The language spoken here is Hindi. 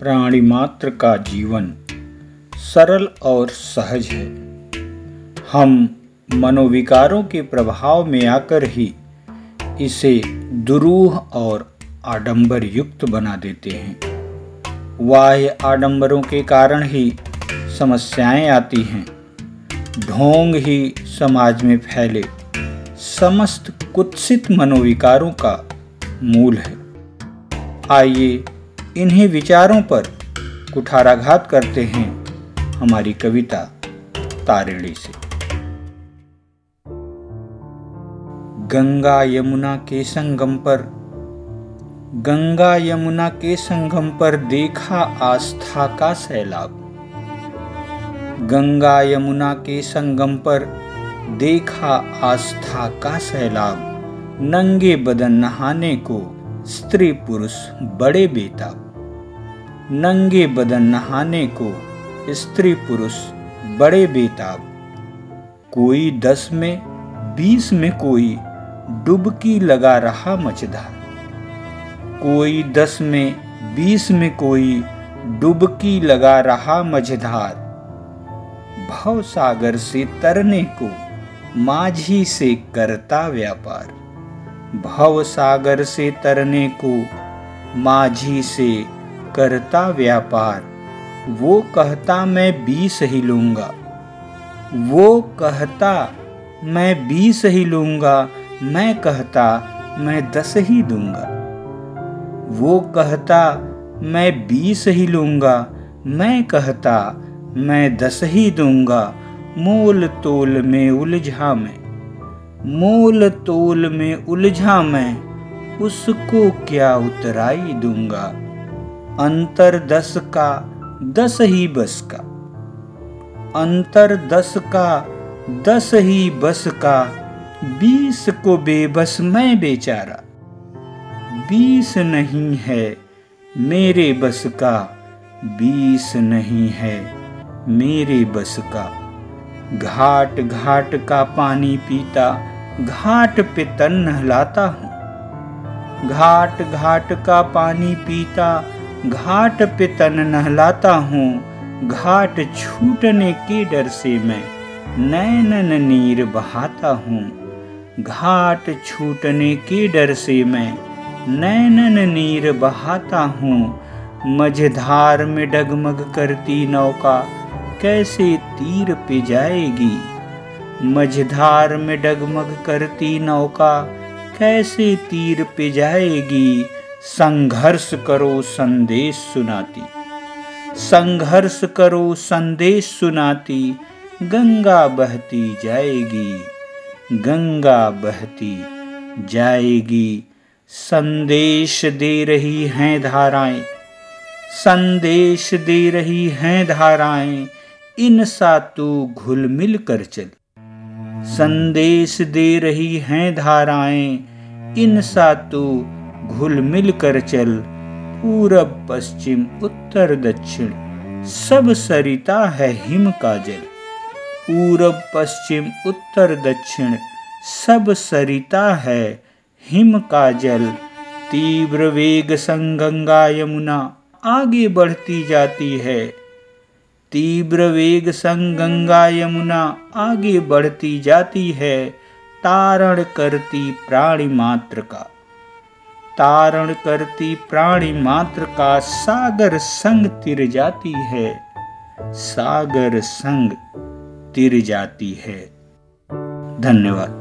प्राणी मात्र का जीवन सरल और सहज है। हम मनोविकारों के प्रभाव में आकर ही इसे दुरूह और आडंबर युक्त बना देते हैं। वाह्य आडंबरों के कारण ही समस्याएँ आती हैं। ढोंग ही समाज में फैले समस्त कुत्सित मनोविकारों का मूल है। आइए इन्हीं विचारों पर कुठाराघात करते हैं हमारी कविता तारिणी से। गंगा यमुना के संगम पर, गंगा यमुना के संगम पर देखा आस्था का सैलाब। गंगा यमुना के संगम पर देखा आस्था का सैलाब। नंगे बदन नहाने को स्त्री पुरुष बड़े बेताब। नंगे बदन नहाने को स्त्री पुरुष बड़े बेताब। कोई दस में, बीस में कोई डुबकी लगा रहा मचधार कोई दस में, बीस में कोई डुबकी लगा रहा मझधार। भव सागर से तरने को माझी से करता व्यापार। भव सागर से तरने को माझी से करता व्यापार, वो कहता मैं बीस ही लूँगा। वो कहता मैं बीस ही लूँगा, मैं कहता मैं दस ही दूँगा। वो कहता मैं बीस ही लूँगा, मैं कहता मैं दस ही दूँगा। मोल तोल में उलझा मैं, मोल तोल में उलझा मैं, उसको क्या उतराई दूँगा? अंतर दस का, दस ही बस का। अंतर दस का, दस ही बस का, बीस को बेबस मैं बेचारा। बीस नहीं है मेरे बस का, बीस नहीं है मेरे बस का। घाट घाट का पानी पीता, घाट पे तन नहलाता हूँ। घाट घाट का पानी पीता घाट पे तन नहलाता हूँ, घाट छूटने के डर से मैं नैनन नीर बहाता हूँ। घाट छूटने के डर से मैं नैनन नीर बहाता हूँ। मझधार में डगमग करती नौका कैसे तीर पे जाएगी? मझधार में डगमग करती नौका कैसे तीर पे जाएगी? संघर्ष करो, संदेश सुनाती। संघर्ष करो, संदेश सुनाती। गंगा बहती जाएगी, गंगा बहती जाएगी। संदेश दे रही हैं धाराएँ, संदेश दे रही हैं धाराएँ। इन सा तू घुल मिल कर चल। संदेश दे रही हैं धाराएँ, इन सा तू घुल मिल कर चल। पूरब, पश्चिम, उत्तर, दक्षिण, सब सरिता है हिम का जल। पूरब, पश्चिम, उत्तर, दक्षिण, सब सरिता है हिम का जल। तीव्र वेग संगंगा यमुना आगे बढ़ती जाती है। तीव्र वेग संग गंगा यमुना आगे बढ़ती जाती है। तारण करती प्राणी मात्र का। तारण करती प्राणी मात्र का सागर संग तिर जाती है। सागर संग तिर जाती है। धन्यवाद।